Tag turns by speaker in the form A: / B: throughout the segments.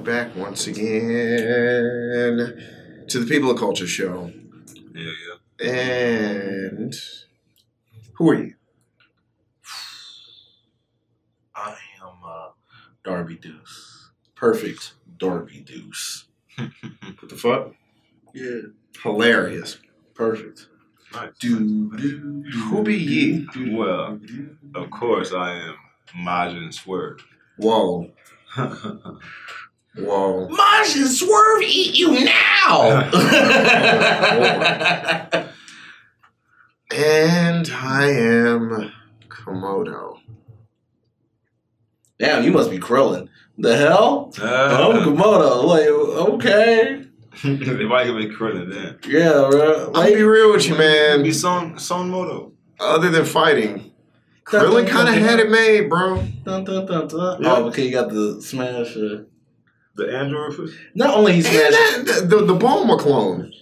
A: We're back once again to the People of Culture show.
B: Yeah, yeah.
A: And who are you?
C: I am uh, Darby Deuce. Perfect Darby Deuce.
A: What the fuck?
C: Yeah,
A: Hilarious.
C: perfect.
B: Nice.
C: Do, do,
A: Who be ye?
B: Well, of course I am Majin Swerve.
A: Whoa. Whoa.
C: Majin Swerve eat you now!
A: And I am Komodo.
C: Damn, you must be Krillin. The hell? I'm
B: Uh,
C: Komodo. Like, okay.
B: Why you be Krillin then?
C: Yeah, bro.
A: I'll be real with you, man. Be.
B: Son Son Moto.
A: Other than fighting, Krillin kind of had it made, bro.
C: dun, dun, dun, dun.
B: Yeah.
C: Oh, okay, you got the smash. Uh,
B: The android push?
C: not only he
A: And that, the, the, the Bulma clone.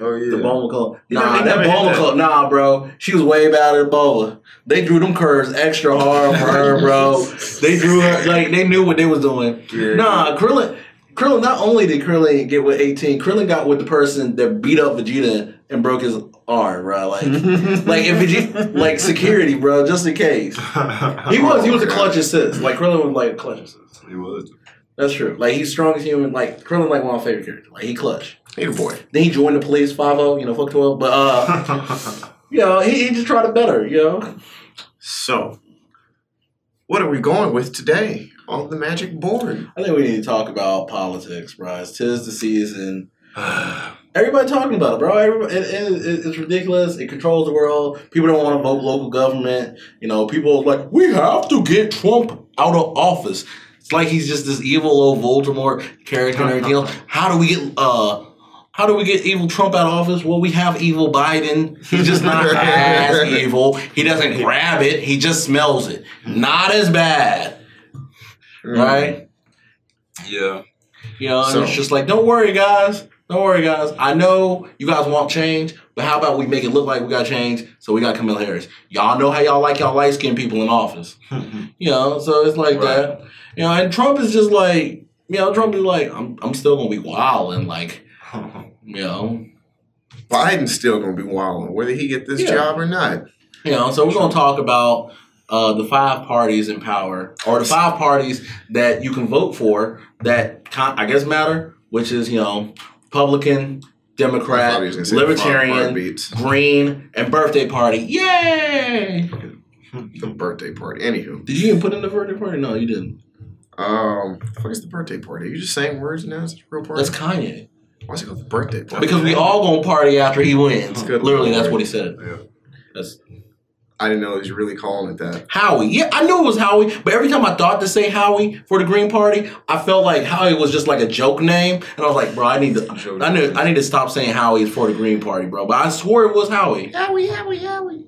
B: Oh yeah.
C: The Bulma clone.
A: Nah,
C: Nah, that
B: never hit
C: Bulma clone. Nah, bro. She was way better than Bulma. They drew them curves extra hard for her, bro. They drew her like they knew what they was doing.
B: Yeah.
C: Nah, Krillin. Krillin. Not only did Krillin get with eighteen, Krillin got with the person that beat up Vegeta and broke his arm, bro. Like, like if Vegeta, like security, bro, just in case. He was. He was a clutch assist. Like Krillin was like a clutch assist.
B: He was.
C: That's true. Like he's strong as human. Like Krillin, like one of my favorite characters. Like he clutch.
A: Hey, boy.
C: Then he joined the police, 5 you know, fuck 12. But, uh, you know, he, he just tried to better, you know?
A: So, what are we going with today on the magic board?
C: I think we need to talk about politics, bro. It's tis the season. Everybody talking about it, bro. Everybody, it, it, it's ridiculous. It controls the world. People don't want to vote local government. You know, people are like, we have to get Trump out of office. It's like he's just this evil old Voldemort character and everything else. How do we get uh how do we get evil Trump out of office? Well, we have evil Biden. He's just not as evil. He doesn't grab it. He just smells it. Not as bad, right?
B: yeah.
C: You know, and
A: So-
C: it's just like, don't worry, guys. Don't worry, guys. I know you guys want change, but how about we make it look like we got change? So we got Kamala Harris. Y'all know how y'all like y'all light skinned people in office. You know, so it's like
A: Right.
C: that. You know, and Trump is just like, you know, Trump is like, I'm, I'm still gonna be wild and like, you know,
A: Biden's still going to be wilding, whether he get this
C: Yeah.
A: job or not.
C: you know. So we're gonna talk about uh, the five parties in power, or the five parties that you can vote for that con- I guess matter, which is you know, Republican, Democrat,
A: thought he was gonna say the five
C: Libertarian. Green, and birthday party. Yay!
A: The birthday party. Anywho,
C: Did you even put in the birthday party? No, you didn't.
A: Um, what is the birthday party? Are you just saying words now? Is it a real party?
C: That's Kanye.
A: Why is it called the birthday party?
C: Because we all gonna party after he wins.
A: Good
C: Literally,
A: lord.
C: that's what he said.
B: Yeah.
C: That's
A: I didn't know he was really calling it that.
C: Howie. Yeah, I knew it was Howie, but every time I thought to say Howie for the Green Party, I felt like Howie was just like a joke name, and I was like, bro, I need to, I knew, I need to stop saying Howie for the Green Party, bro. But I swore it was Howie.
A: Howie, Howie, Howie.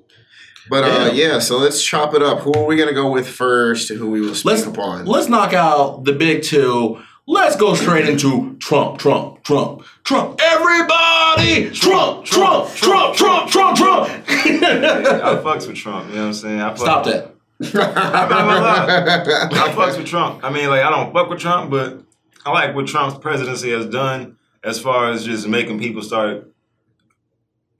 A: But uh, yeah, so let's chop it up. Who are we gonna go with first? Who we will speak
C: Let's
A: upon?
C: let's knock out the big two. Let's go straight into Trump, Trump, Trump, Trump. Everybody, Trump, Trump, Trump, Trump, Trump, Trump.
B: I fucks with Trump, you know what I'm saying? I fuck,
C: Stop that.
B: I fucks with Trump. I mean, like, I don't fuck with Trump, but I like what Trump's presidency has done as far as just making people start.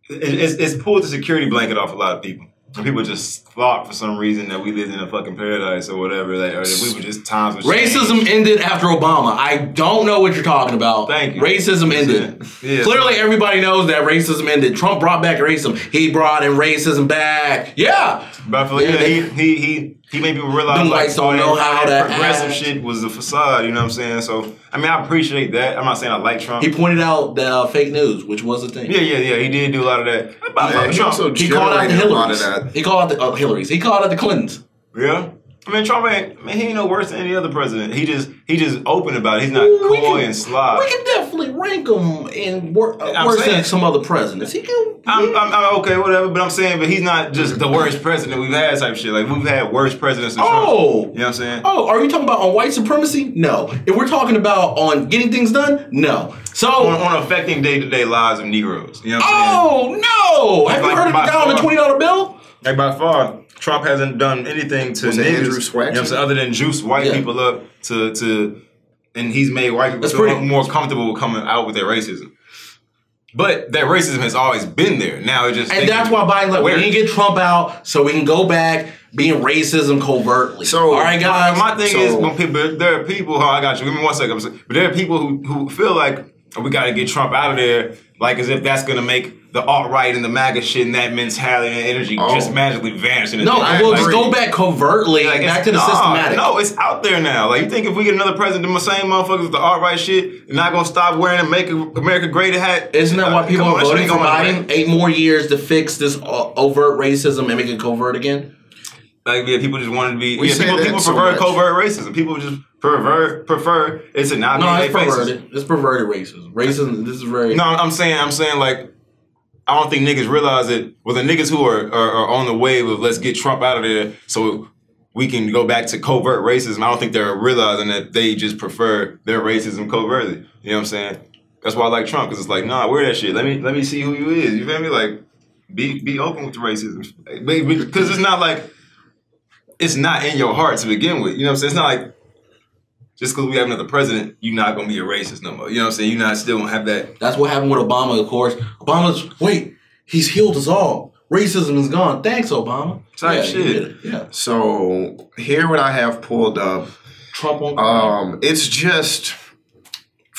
B: it- It's, it's pulled the security blanket off a lot of people. And people just thought for some reason that we lived in a fucking paradise or whatever, that, or that we were just times.
C: Racism ended after Obama. I don't know what you're talking about.
B: Thank you.
C: Racism ended.
B: Yeah.
C: Clearly, everybody knows that racism ended. Trump brought back racism. He brought in racism back. Yeah.
B: But like,
C: Yeah,
B: he, he he he made people realize
C: Them
B: like
C: whites don't
B: all
C: know
B: that-
C: how
B: that progressive
C: act.
B: shit was a facade. You know what I'm saying? So I mean, I appreciate that. I'm not saying I like Trump.
C: He pointed out the uh, fake news, which was a thing.
B: yeah, yeah, yeah. He did do a lot of that. I
A: Yeah,
B: fuck
A: he
B: Trump.
A: also
C: He called out the
A: generated a lot of
C: Hillarys. He called out the uh, Hillarys. He called out the Clintons.
B: Yeah. I mean, Trump ain't. Man, he ain't no worse than any other president. He just he just open about it. He's not
C: Ooh, we
B: coy
C: can-
B: and sly.
C: We can definitely rank him in wor- uh, worse
B: saying-
C: than some other presidents. He can.
B: I'm, I'm, I'm okay, whatever. But I'm saying, but he's not just the worst president we've had type shit. Like we've had worse presidents than Trump.
C: oh.
B: You know what I'm saying?
C: Oh, are you talking about on white supremacy? No. If we're talking about on getting things done, no. So,
B: On, on affecting day to day lives of Negroes. You know what I'm saying?
C: oh no! Have you heard of the guy on the twenty dollar bill?
B: Like by far, Trump hasn't done anything to niggas. You know what I'm saying? Other than juice white
C: Yeah.
B: people up to to and he's made white people feel more comfortable with coming out with their racism. But that racism has always been there. Now it just
C: And that's why Biden's like, we can get Trump out so we can go back being racism covertly.
A: So-
C: all right, guys.
B: My thing
A: So-
B: is when people there are people. Oh, I got you. Give me one second. But there are people who who feel like we got to get Trump out of there, like as if that's gonna make the alt right and the MAGA shit and that mentality and energy
A: Oh.
B: just magically vanish.
C: No,
B: day.
C: well,
B: Like,
C: just go back covertly,
B: like,
C: back to the
B: nah,
C: systematic.
B: No, it's out there now. Like you think if we get another president, the same motherfuckers with the alt right shit, not gonna stop wearing a "Make America Great" hat?
C: Isn't that why
B: Uh,
C: people are
B: on,
C: voting for Biden? Eight more years to fix this o- overt racism and make it covert again.
B: Like yeah, people just wanted to be.
A: We
B: yeah, people,
A: that
B: people
A: so
B: prefer
A: much.
B: covert racism. People just prefer prefer it to not
C: No, it's
B: their faces.
C: perverted. It's perverted racism. Racism. This is very.
B: No, I'm saying, I'm saying, like, I don't think niggas realize that. Well, the niggas who are, are are on the wave of let's get Trump out of there so we can go back to covert racism. I don't think they're realizing that they just prefer their racism covertly. You know what I'm saying? That's why I like Trump because it's like, nah, wear that shit. Let me let me see who you is. You feel me? Like, be be open with the racism because it's not like it's not in your heart to begin with. You know what I'm saying? It's not like just because we have another president, you're not gonna be a racist no more. You know what I'm saying? You're not still gonna have that
C: That's what happened with Obama. Of course, Obama's wait. He's healed us all. Racism is gone. Thanks, Obama.
B: Type
C: yeah,
B: shit.
C: Yeah.
A: So here, what I have pulled up.
C: Trump on.
A: Um, it's just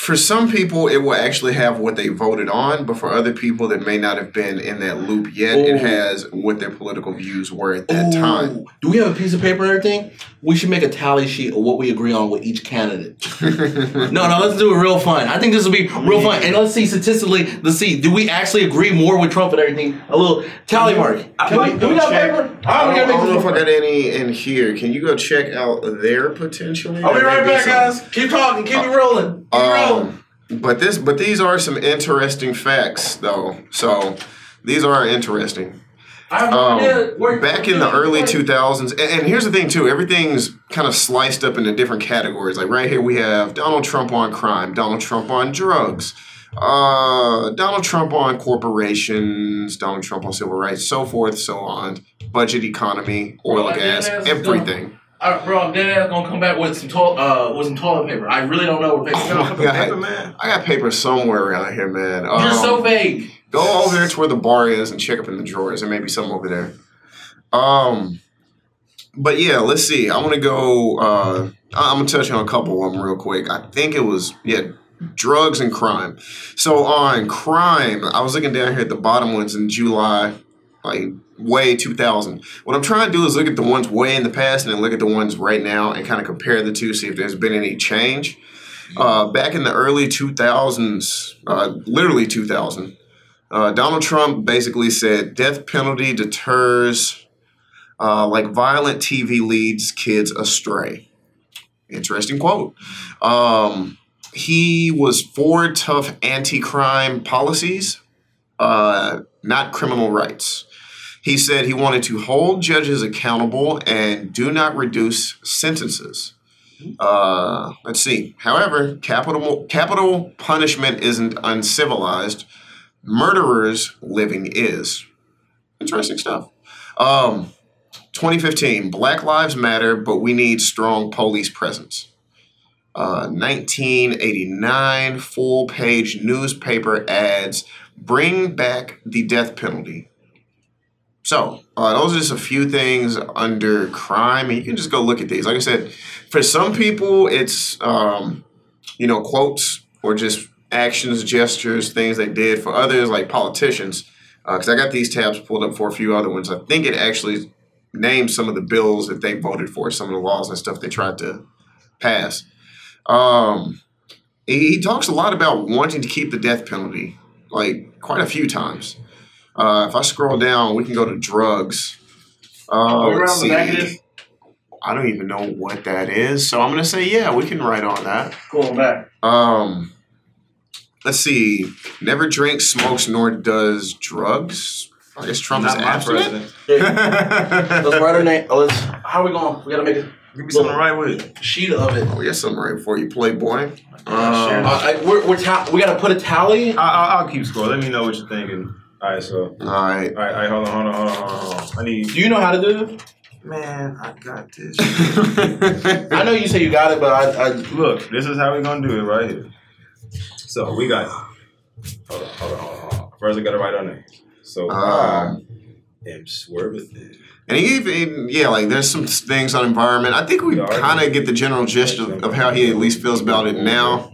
A: for some people, it will actually have what they voted on, but for other people that may not have been in that loop yet,
C: Ooh.
A: it has what their political views were at that time.
C: Do we have a piece of paper and everything? We should make a tally sheet of what we agree on with each candidate. No, no, let's do it real fun. I think this will be real fun. And let's see statistically, let's see, do we actually agree more with Trump and everything? A little tally mark.
B: I
C: Can we,
B: might
C: do we
B: go
C: got
B: check.
C: paper?
A: I don't,
C: we
A: I don't know
C: make
A: if I got any in here. Can you go check out their potentially?
C: I'll be right back, guys. Keep talking. Keep it rolling. Keep it rolling.
A: Um, but this, but these are some interesting facts, though. So these are interesting.
C: I have no
A: Um, back in the early 2000s, and, and here's the thing too: everything's kind of sliced up into different categories. Like right here, we have Donald Trump on crime, Donald Trump on drugs, uh, Donald Trump on corporations, Donald Trump on civil rights, so forth, so on. Budget, economy, oil,
C: Well,
A: gas, everything.
C: Bro, I'm dead ass gonna come back with some toilet, uh, with some toilet paper. I really don't know what paper.
A: Oh my
B: Paper
A: god,
B: man.
A: I got paper somewhere around here, man.
C: You're
A: Um,
C: so vague.
A: Go over there to where the bar is and check up in the drawers. There may be some over there. Um, but yeah, let's see. I want to go. Uh, I'm gonna touch on a couple of them real quick. I think it was yeah, drugs and crime. So on crime, I was looking down here at the bottom ones in July, like way 2000. What I'm trying to do is look at the ones way in the past and then look at the ones right now and kind of compare the two, see if there's been any change. Uh, back in the early 2000s, uh, literally 2000, uh, Donald Trump basically said death penalty deters, uh, like violent TV leads kids astray. Interesting quote. Um, he was for tough anti crime policies, uh, not criminal rights. He said he wanted to hold judges accountable and do not reduce sentences. Uh, let's see. However, capital capital punishment isn't uncivilized. Murderers living is. Interesting stuff. Um, 2015, Black Lives Matter, but we need strong police presence. Uh, 1989, full page newspaper ads bring back the death penalty. So, uh, those are just a few things under crime. And you can just go look at these. Like I said, for some people, it's, um, you know, quotes or just actions, gestures, things they did. For others, like politicians, because I got these tabs pulled up for a few other ones. I think it actually names some of the bills that they voted for, some of the laws and stuff they tried to pass. Um, he, he talks a lot about wanting to keep the death penalty, like quite a few times. Uh, if I scroll down, we can go to drugs. Uh, let's
C: around the back of
A: see. I don't even know what that is, so I'm gonna say yeah, we can write on that.
C: Cool, back.
A: Um, let's see. Never drinks, smokes, nor does drugs. I guess Trump is
B: Not my
A: abstinent.
B: president.
C: Let's write her name. Oh, let's, how are we going? We gotta make a
B: Give me something to write with.
C: sheet of it.
A: Oh, yes, something right before you, Playboy.
B: share
A: Um,
C: Uh, I, we're, we're ta- we gotta put a tally.
B: I, I'll, I'll keep score. Let me know what you're thinking. All right, so.
A: all right.
B: All right, all right, hold on, hold on, hold on, hold on, hold on. I need.
C: Do you know how to do this?
B: Man, I got this.
C: I know you say you got it, but I, I
B: Look, this is how we're gonna do it right here. So we got. Hold on, hold on, hold on. Hold. First, I gotta write our name. So
A: Um,
B: I am swerving.
A: And he even, yeah, like there's some things on environment. I think we kind of get the general gist of, of how he at least feels about it now.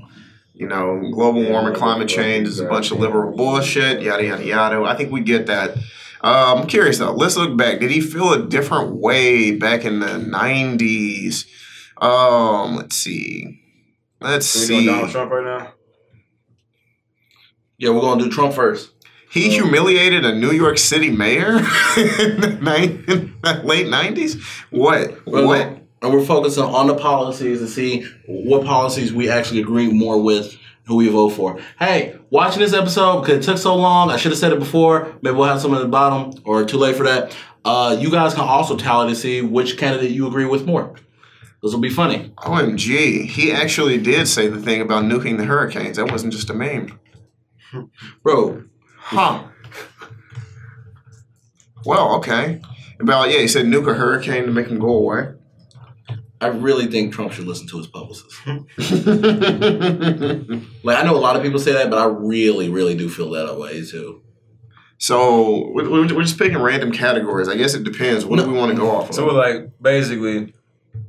A: You know, global warming, climate change is a bunch of liberal bullshit, yada, yada, yada. I think we get that. Uh, I'm curious though. Let's look back. Did he feel a different way back in the 90s? Um, let's see. Let's
B: Are we doing
A: see.
B: Donald Trump right now?
C: yeah, we're gonna do Trump first.
A: He humiliated a New York City mayor in the, ni- in the late 90s? What?
C: We're
A: What?
C: And we're focusing on the policies to see what policies we actually agree more with, who we vote for. Hey, watching this episode because it took so long, I should have said it before. Maybe we'll have some at the bottom, or too late for that. Uh, you guys can also tally to see which candidate you agree with more. This will be funny.
A: OMG, he actually did say the thing about nuking the hurricanes. That wasn't just a meme.
C: Bro,
A: Huh. Well, okay. About, yeah, he said nuke a hurricane to make him go away.
C: I really think Trump should listen to his publicist. Like, I know a lot of people say that, but I really, really do feel that way too.
A: so, we- we- we're just picking random categories. I guess it depends. What do we want to go off of?
B: So we're like basically,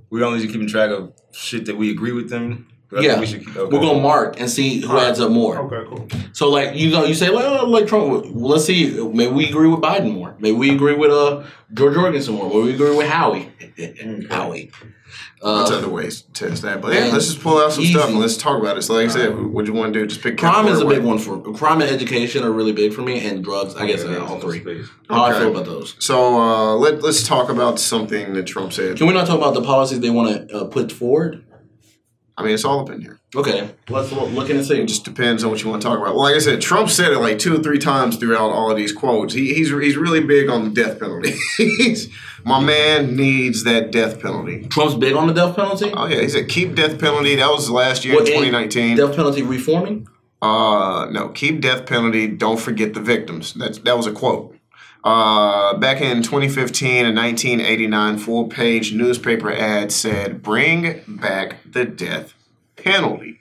B: we only just keeping track of shit that we agree with them. But I think
C: Yeah.
B: we should keep, okay.
C: We're gonna mark and see who
B: Alright.
C: adds up more.
B: Okay, cool.
C: So like you know you say like oh, like Trump. Well, let's see. Maybe we agree with Biden more. Maybe we agree with uh George Jorgensen more. Maybe we agree with Howie. Howie.
A: There's
C: Uh,
A: other ways to test that. But yeah, let's just pull out some stuff and let's talk about it. So, like I said, what you want to do? Just pick
C: crime is a big one for crime and education are really big for me, and drugs. I guess
B: Okay,
C: uh, all three.
B: space.
C: How I feel about those.
A: So uh, let let's talk about something that Trump said.
C: Can we not talk about the policies they want to uh, put forward?
A: I mean, it's all up in here.
C: Okay, let's look, and see.
A: It just depends on what you want to talk about. Well, like I said, Trump said it like two or three times throughout all of these quotes. He, he's he's really big on the death penalty. he's, my man needs that death penalty.
C: Trump's big on the death penalty.
A: Oh yeah, he said keep death penalty. That was last year,
C: What,
A: in
C: in
A: 2019.
C: Death penalty reforming.
A: Uh, no, keep death penalty. Don't forget the victims. That's that was a quote. Uh, back in 2015 and 1989, full page newspaper ad said, "Bring back the death penalty."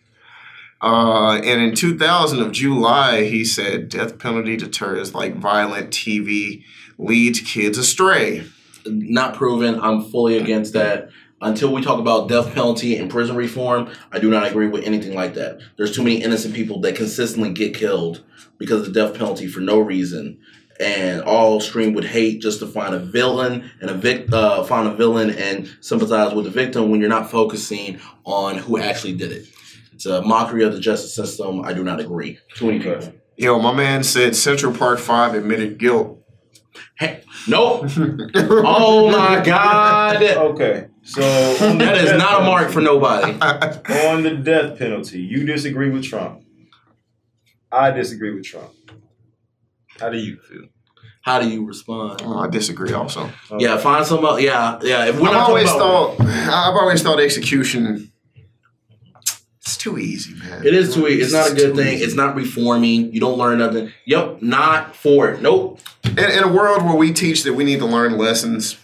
A: Uh, and in 2000 of July, he said, "Death penalty deters like violent TV leads kids astray."
C: not proven. I'm fully against that. Until we talk about death penalty and prison reform, I do not agree with anything like that. There's too many innocent people that consistently get killed because of the death penalty for no reason, and all stream with hate just to find a villain and a vic- uh, find a villain and sympathize with the victim when you're not focusing on who actually did it. It's a mockery of the justice system. I do not agree. Too many people.
A: Yo, my man said Central Park Five admitted guilt.
C: Hey, nope. oh my God.
B: Okay, so
C: That is
B: death
C: not a mark
B: penalty-
C: for nobody.
B: on the death penalty. You disagree with Trump. I disagree with Trump. How do you feel?
C: How do you respond?
A: Oh, I disagree. Also.
B: Okay.
C: Yeah, find some. Yeah, yeah. If we're
A: I've always
C: about,
A: thought I've always thought execution it's too easy, man.
C: it is too. easy. It's not a good thing.
A: easy.
C: It's not reforming. You don't learn nothing. Yep, not for it. Nope.
A: in, in a world where we teach that we need to learn lessons.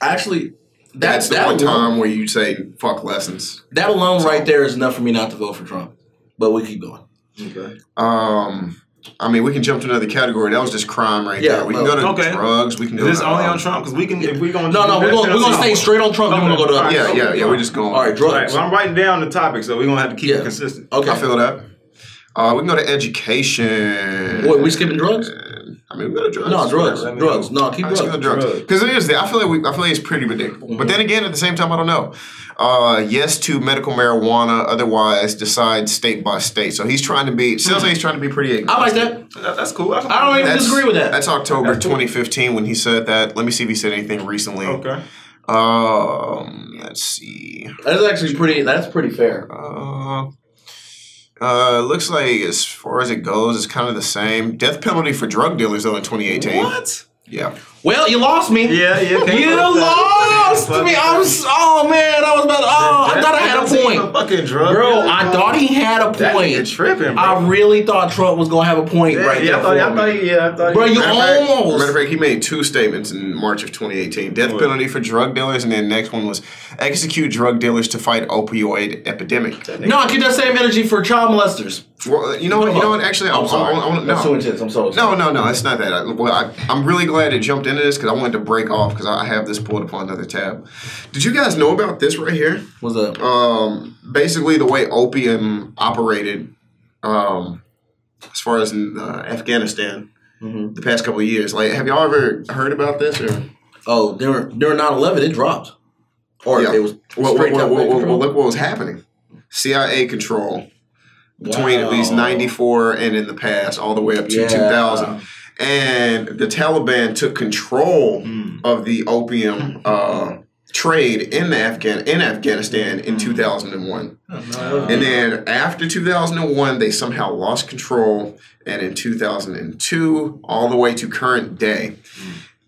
C: Actually,
A: That's
C: that's
A: the
C: that
A: one
C: alone,
A: time where you say fuck lessons.
C: that alone right there is enough for me not to vote for Trump. But we keep going.
B: Okay.
A: Um, I mean, we can jump to another category. That was just crime right
C: Yeah,
A: there. We can go to
B: okay.
A: drugs. We can
B: Is
A: go
B: this
A: to,
B: only
A: um,
B: on Trump? Because we can. If we going
C: No, no, we're gonna we're gonna stay straight on Trump. Then we're gonna go to.
B: Okay.
A: Yeah, yeah, yeah. We're just going.
C: All right,
B: All right,
C: drugs.
B: well, I'm writing down the topic, so we're gonna have to keep
C: Yeah.
B: it consistent.
C: Okay.
A: I feel that. Uh, we can go to education.
C: Wait, we skipping drugs?
A: I mean, we go to drugs.
C: No, drugs.
A: Whatever.
C: Drugs. No, keep
A: All right, let's go
C: drugs.
A: drugs.
B: Drugs.
A: Because here's the. I feel like we. I feel like it's pretty predictable. But
C: Mhm.
A: then again, at the same time, I don't know. Uh, yes to medical marijuana. Otherwise, decide state by state. So he's trying to be. Sounds like he's trying to be pretty.
C: I like that.
B: That- that's cool.
C: I don't even
A: That's-
C: disagree with that.
A: That's October
B: That's cool.
A: 2015 when he said that. Let me see if he said anything recently.
B: Okay.
A: Um, let's see.
C: That's actually pretty. That's pretty fair.
A: Uh, uh, looks like as far as it goes, it's kind of the same. Death penalty for drug dealers though in 2018.
B: What?
A: Yeah.
C: Well, you lost me.
B: Yeah, yeah. can't
C: You
B: fuck that.
C: lost
B: Can't
C: me. I
B: that.
C: was. Oh man, I was about. To, oh, I thought I had a point,
B: Fucking drug
C: bro.
B: dealer,
C: I thought he had a
B: That nigga
C: point.
B: tripping, bro.
C: I really thought Trump was gonna have a point
B: yeah,
C: right
B: yeah,
C: there
B: I thought,
C: for
B: I thought,
C: me.
B: he- yeah, I thought.
C: Bro,
B: he-
C: you
A: Matter of fact-
C: almost.
A: Matter of fact, he made two statements in March of 2018: death
B: What?
A: penalty for drug dealers, and then next one was execute drug dealers to fight opioid epidemic.
C: No, I keep that same energy for child molesters.
A: Well, uh, you know what? You know what? Actually,
C: I'm sorry.
A: I, I, I,
C: That's too
A: no.
C: intense. I'm sorry.
A: No, no, no, it's not that. I, well, I, I'm really glad it jumped into this because I wanted to break off because I have this pulled up on another tab. Did you guys know about this right here?
C: What's up?
A: Um, basically, the way opium operated, um, as far as in uh, Afghanistan,
C: Mhm.
A: the past couple of years. Like, have y'all ever heard about this? Or
C: Oh, during during 9-11, it dropped, or
A: Yeah.
C: it was
A: well, well,
C: straight
A: well, well, look what was happening. CIA control between at least 94 and in the past, all the way up to
C: Yeah.
A: 2000. And the Taliban took control
B: Mm.
A: of the opium uh, trade in the Afghan in Afghanistan in 2001. And then after 2001, they somehow lost control, and in 2002, all the way to current day.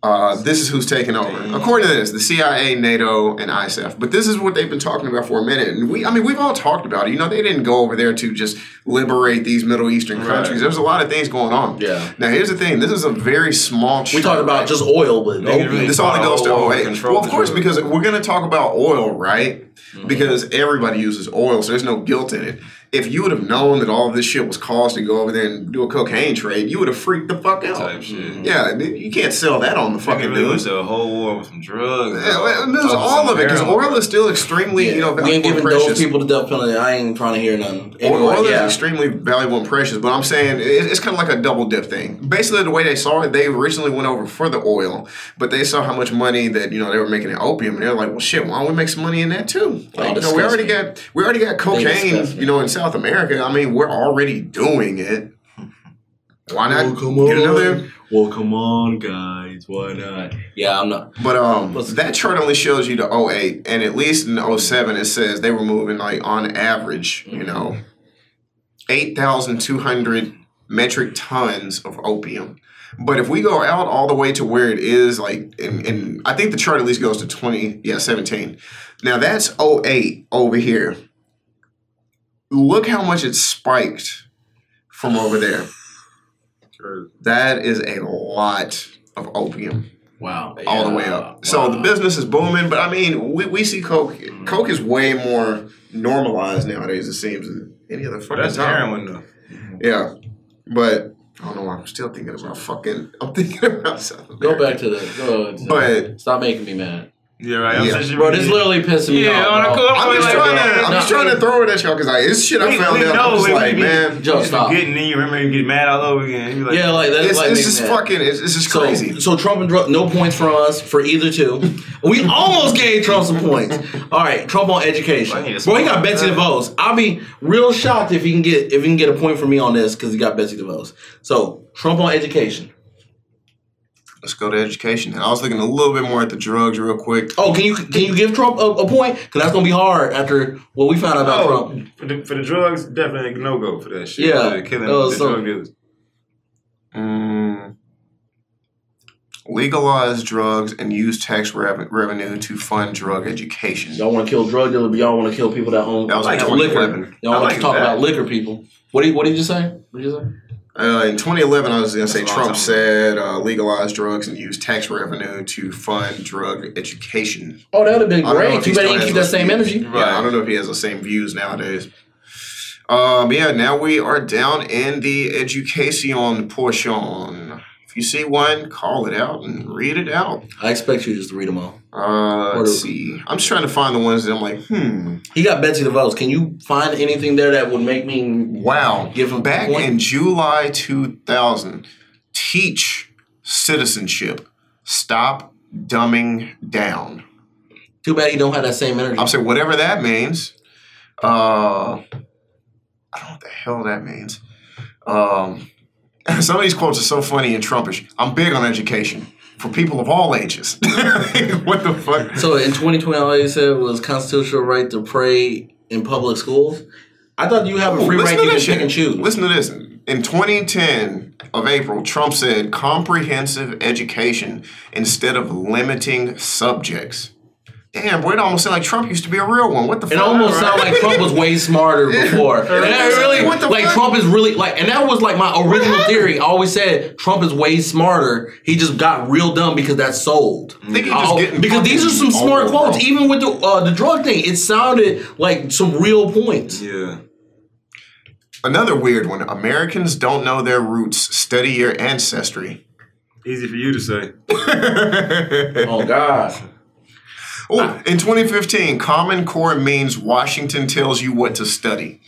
A: Uh, this is who's taking over. According to this, the CIA, NATO, and ISAF. But this is what they've been talking about for a minute. And we, I mean, we've all talked about it. You know, they didn't go over there to just liberate these Middle Eastern
B: Right.
A: countries. There's a lot of things going on.
C: Yeah.
A: Now, here's the thing. This is a very small.
C: We talk about just oil, but
B: really
A: This only goes to
B: Control
A: 08.
B: control
A: Well, of course, because we're going to talk about oil, right?
C: Mm-hmm.
A: Because everybody uses oil, so there's no guilt in it. If you would have known that all of this shit was caused to go over there and do a cocaine trade, you would have freaked the fuck out.
B: type shit. Mm-hmm.
A: Yeah, you can't sell that on the
B: Fucking
A: fucking
B: really
A: dude.
B: was a whole war with some drugs.
A: Yeah, well, there's
B: Focus
A: all of it because oil is still extremely, you know,
C: we ain't
A: valuable and
C: giving those
A: precious.
C: people the death penalty. I ain't trying to hear nothing.
A: Oil,
C: Anyway,
A: oil
C: yeah.
A: is extremely valuable and precious, but I'm saying it, it's kind of like a double dip thing. Basically, the way they saw it, they originally went over for the oil, but they saw how much money that you know they were making in opium, and they're like, "Well, shit, why don't we make some money in that too?" Like, you know, we already got we already got cocaine, you know, in South America. I mean, we're already doing it. Why not
C: Oh, come
A: get
C: on.
A: another?
C: Well, come on, guys. Why not? Yeah, I'm not.
A: But um, that chart only shows you the 08, and at least in 07, it says they were moving like on average, you know, 8,200 metric tons of opium. But if we go out all the way to where it is, like, and, and I think the chart at least goes to 20, yeah, 17. Now that's 08 over here. Look how much it spiked from over there. That is a lot of opium
C: Wow.
A: all the way
C: Yeah,
A: up. So the business is booming, but I mean, we, we see coke. Mm-hmm. Coke is way more normalized nowadays. It seems than any other
B: But
A: fucking
B: that's
A: time.
B: heroin though.
A: Yeah, but I don't know. why I'm still thinking about fucking. I'm thinking about South
C: Go back to the. Go,
A: But
C: stop making me mad,
B: Yeah, right. I'm
A: Yeah.
C: bro. This literally pissing me
B: Yeah,
C: off.
B: a
C: bro.
B: cool-
A: I'm just
B: like,
A: trying to. I'm just
C: no.
A: trying to throw it at y'all because like it's shit I
B: We-
A: found
B: we
A: out.
B: know
A: I'm just
B: we-
A: like,
B: we-
A: man,
C: Joe,
B: You
C: stop.
B: Getting in, you remember you get mad all over again. You like,
C: Yeah, like that's
A: it's,
C: like
A: it's
C: me
A: just
C: mad.
A: fucking. It's, it's just
C: So,
A: crazy.
C: so Trump and drug, no points for us for either two. We almost gave Trump some points. All right, Trump on education.
B: Well, he
C: Boy, he got
B: smart.
C: Betsy DeVos. I'll be real shocked if he can get if he can get a point from me on this because he got Betsy DeVos. So Trump on education.
A: Let's go to education. And I was looking a little bit more at the drugs real quick.
C: Oh, can you can you give Trump a, a point? Because that's gonna be hard after what we found out about
B: Oh,
C: Trump.
B: for the, for the drugs, definitely no go for that shit.
C: Yeah.
B: For killing
C: Oh,
B: the
C: so-
B: drug dealers.
A: Mm, legalize drugs and use tax rev- revenue to fund drug education.
C: Y'all want to kill drug dealers, but y'all want to kill people that own
A: That was like
C: have liquor. Y'all want
B: like
C: to talk
B: that.
C: about liquor people. What did what did you say? What did you say?
A: Uh, in 2011, I was going to say
B: That's a long
A: Trump said uh, legalize drugs and use tax revenue to fund drug education.
C: Oh, that would have been
A: I don't know
C: great.
A: if
C: Too
A: he
C: bad he didn't
A: has
C: keep that same
A: views.
C: energy.
A: Yeah, I don't know if he has the same views nowadays. Um, yeah, now we are down in the education portion. If you see one, call it out and read it out.
C: I expect you just to read them all.
A: Uh, let's see. I'm just trying to find the ones that I'm like, hmm.
C: He got Betsy DeVos. Can you find anything there that would make me?
A: Wow.
C: Give him
A: Back in July 2000, teach citizenship. Stop dumbing down.
C: Too bad he don't have that same energy.
A: I'll say whatever that means. Uh, I don't know what the hell that means. Um, some of these quotes are so funny and Trumpish. I'm big on education for people of all ages. what the fuck?
C: So in 2020, all you said was constitutional right to pray in public schools. I thought you have a
A: Ooh,
C: free right to
A: to
C: even
A: this
C: pick
A: shit.
C: and choose.
A: Listen to this. in 2010 of April, Trump said comprehensive education instead of limiting subjects. Damn, boy, it almost sounded like Trump used to be a real one. What the fuck?
C: It
A: fuck?
C: almost sounded like Trump was way smarter before. And that really,
A: What the
C: like
A: fuck?
C: Trump is really like, and that was like my original theory. I always said Trump is way smarter. He just got real dumb because that's sold.
A: I think he just getting
C: because these are some smart quotes.
A: bro.
C: Even with the uh, the drug thing, it sounded like some real points.
B: Yeah.
A: Another weird one. Americans don't know their roots. Study your ancestry.
B: Easy for you to say.
C: Oh God.
A: Oh, in 2015, Common Core means Washington tells you what to study.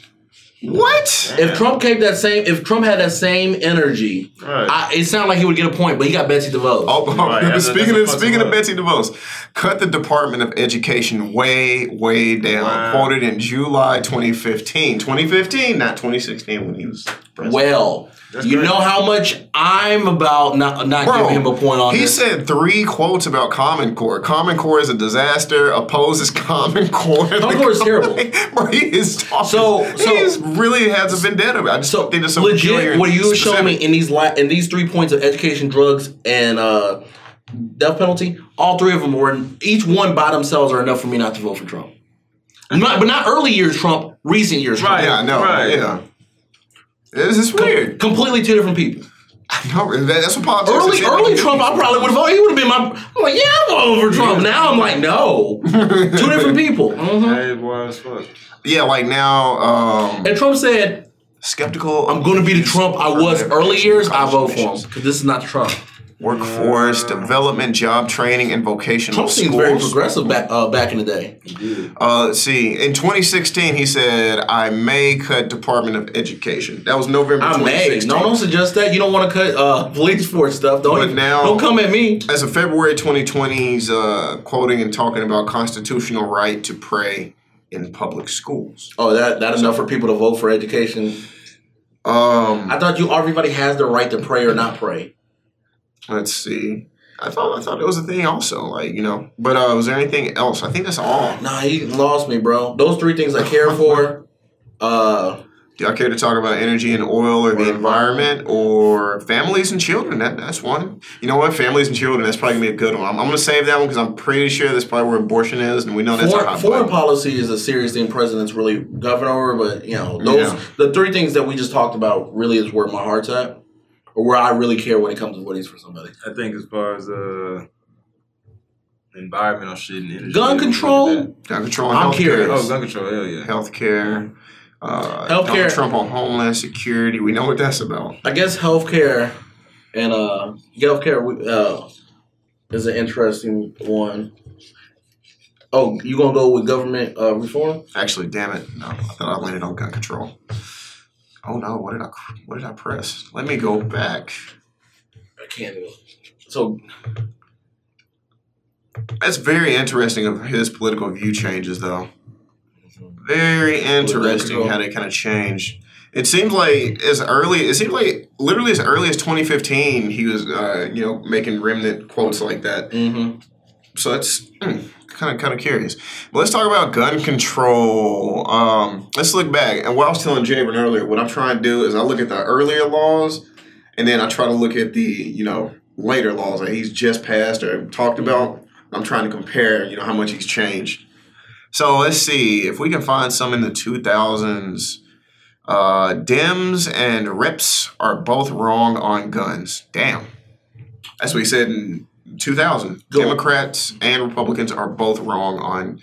A: What?
C: If Trump kept that same, if Trump had that same energy,
B: Right.
C: I, it sounded like he would get a point. But he got Betsy DeVos.
A: Oh, oh
B: Right, that's
A: speaking
B: that's
A: of speaking of
B: fucking
A: Betsy DeVos, cut the Department of Education way way down.
B: Wow.
A: Quoted in July 2015, 2015, not 2016 when he was president.
C: Well,
B: That's
C: you
B: great.
C: know how much I'm about not not
A: Bro,
C: giving him a point on
A: he
C: this.
A: said three quotes about Common Core. Common Core is a disaster. Opposes Common Core.
C: Common Core is terrible.
A: Bro, he is talking.
C: So- so-
A: he's really has a vendetta. I just
C: so
A: think it's so
C: legit.
A: and
C: What you were showing me in these la- in these three points of education, drugs, and uh, death penalty, all three of them were each one by themselves are enough for me not to vote for Trump. Not, but not early years Trump, recent years Trump.
B: Right.
A: Yeah, I know.
B: Right.
A: Yeah. This is weird.
C: Completely two different people.
A: No, that- that's what politics
C: Early,
A: is.
C: early Trump, I probably would have voted. He would have been my. I'm like, yeah, I'm all over Trump. Now I'm like, no, two different people. Mhm.
B: Hey, boy.
A: Yeah, like now, um,
C: And Trump said,
A: skeptical.
C: "I'm going to be the Trump I was early years. I vote for him because this is not Trump."
A: Workforce development, job training, and vocational
C: Trump seems
A: schools.
C: very progressive back uh, back in the day.
A: Uh, let's see. In 2016, he said, "I may cut Department of Education." That was November.
C: I may.
A: 2016.
C: No, don't suggest that. You don't want to cut uh, police force stuff. Don't.
A: But
C: even-
A: now-
C: don't come at me.
A: As of February 2020, he's uh, quoting and talking about constitutional right to pray in public schools.
C: Oh, that that enough for people to vote for education.
A: Um,
C: I thought you everybody has the right to pray or not pray.
A: Let's see. I thought I thought it was a thing also, like you know. But uh, was there anything else? I think that's all.
C: Nah, you lost me, bro. Those three things I care for. Uh,
A: Do y'all care to talk about energy and oil or the environment or families and children? That, that's one. You know what? Families and children, that's probably going to be a good one. I'm, I'm going to save that one because I'm pretty sure that's probably where abortion is, and we know that's a
C: foreign,
A: hot
C: foreign
A: button.
C: policy is a serious thing presidents really govern over, but you know those
A: Yeah.
C: the three things that we just talked about really is where my heart's at, or where I really care when it comes to what is for somebody.
B: I think as far as uh, environmental shit and energy.
C: Gun control?
A: Gun control
C: I'm
A: healthcare.
C: curious.
B: that. Oh, gun control, hell yeah.
A: Healthcare. Uh,
C: Healthcare.
A: Donald Trump on Homeland Security. We know what that's about.
C: I guess healthcare and uh, healthcare uh, is an interesting one. Oh, you gonna go with government uh, reform?
A: Actually, damn it. No, I thought I landed on gun control. Oh no, what did I what did I press? Let me go back.
C: I can't do it. So
A: That's very interesting of his political view changes though. Very interesting how they kind of change. It seems like as early it seems like literally as early as 2015 he was uh, you know making remnant quotes like that.
C: mm-hmm.
A: So that's kind of kind of curious. But let's talk about gun control. Um, let's look back. And what I was telling Javen earlier, what I'm trying to do is I look at the earlier laws, and then I try to look at the you know later laws that he's just passed or talked about. I'm trying to compare, you know, how much he's changed. So let's see if we can find some in the 2000s. Uh, Dems and Reps are both wrong on guns. Damn. That's what he said in 2000.
C: Go.
A: Democrats and Republicans are both wrong on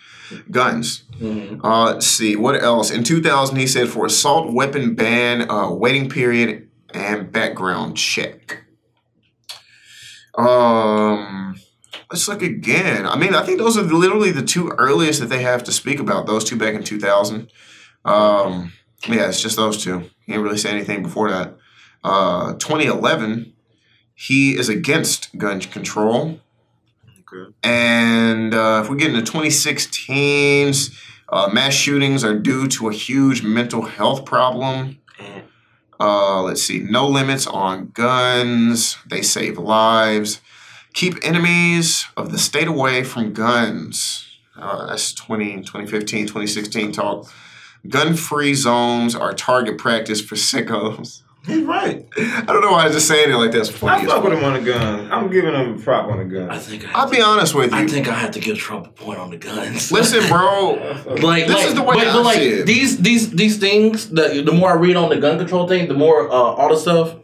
A: guns.
C: Mm-hmm.
A: Uh, let's see what else. In 2000, he said for assault weapon ban, uh, waiting period, and background check. Um, let's look again. I mean, I think those are literally the two earliest that they have to speak about. Those two back in 2000. Um, yeah, it's just those two. He didn't really say anything before that. Uh, 2011, he is against gun control.
B: Okay.
A: And uh, if we get into 2016s, uh, mass shootings are due to a huge mental health problem. Uh, let's see, no limits on guns. They save lives. Keep enemies of the state away from guns. Uh, that's 20, 2015, 2016 talk. Gun free zones are target practice for sickos.
B: He's right.
A: I don't know why I'm just saying it like that's
B: I
A: funny. as
B: fuck with him on the gun. I'm giving him a prop on the gun.
C: I think I
A: I'll be honest with you.
C: I think I have to give Trump a point on the guns.
A: Listen, bro.
C: like
A: This
C: like,
A: is the way
C: but,
A: I
C: but like
A: see it.
C: these these these things the the more I read on the gun control thing, the more uh, all the stuff.